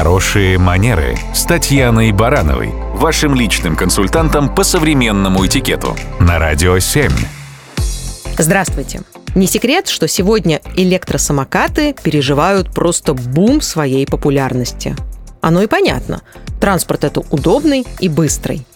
Хорошие манеры с Татьяной Барановой, вашим личным консультантом по современному этикету на Радио 7. Здравствуйте. Не секрет, что сегодня электросамокаты переживают просто бум своей популярности. Оно и понятно. Транспорт это удобный и быстрый.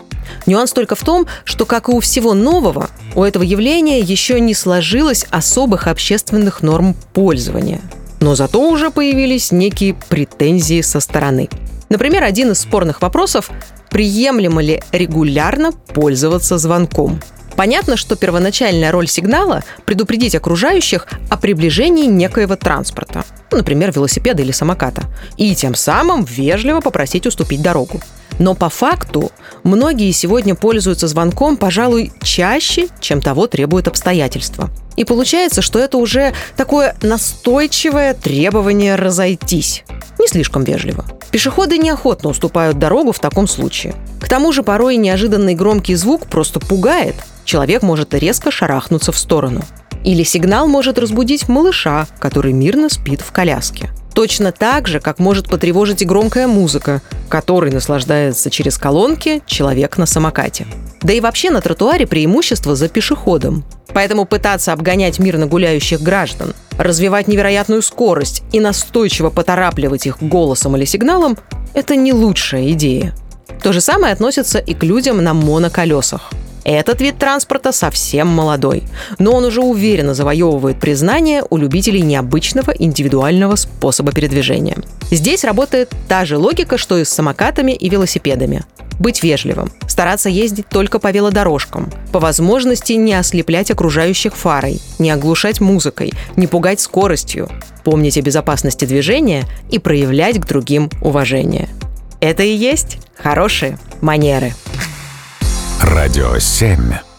Нюанс только в том, что, как и у всего нового, у этого явления еще не сложилось особых общественных норм пользования. Но зато уже появились некие претензии со стороны. Например, один из спорных вопросов – приемлемо ли регулярно пользоваться звонком – Понятно, что первоначальная роль сигнала – предупредить окружающих о приближении некоего транспорта, ну, например, велосипеда или самоката, и тем самым вежливо попросить уступить дорогу. Но по факту многие сегодня пользуются звонком, пожалуй, чаще, чем того требуют обстоятельства. И получается, что это уже такое настойчивое требование разойтись. Не слишком вежливо. Пешеходы неохотно уступают дорогу в таком случае. К тому же порой неожиданный громкий звук просто пугает. Человек может резко шарахнуться в сторону. Или сигнал может разбудить малыша, который мирно спит в коляске. Точно так же, как может потревожить и громкая музыка, которой наслаждается через колонки человек на самокате. Да и вообще на тротуаре преимущество за пешеходом. Поэтому пытаться обгонять мирно гуляющих граждан, развивать невероятную скорость и настойчиво поторапливать их голосом или сигналом – это не лучшая идея. То же самое относится и к людям на моноколесах – этот вид транспорта совсем молодой, но он уже уверенно завоевывает признание у любителей необычного индивидуального способа передвижения. Здесь работает та же логика, что и с самокатами и велосипедами. Быть вежливым, стараться ездить только по велодорожкам, по возможности не ослеплять окружающих фарой, не оглушать музыкой, не пугать скоростью, помнить о безопасности движения и проявлять к другим уважение. Это и есть хорошие манеры. Радио 7.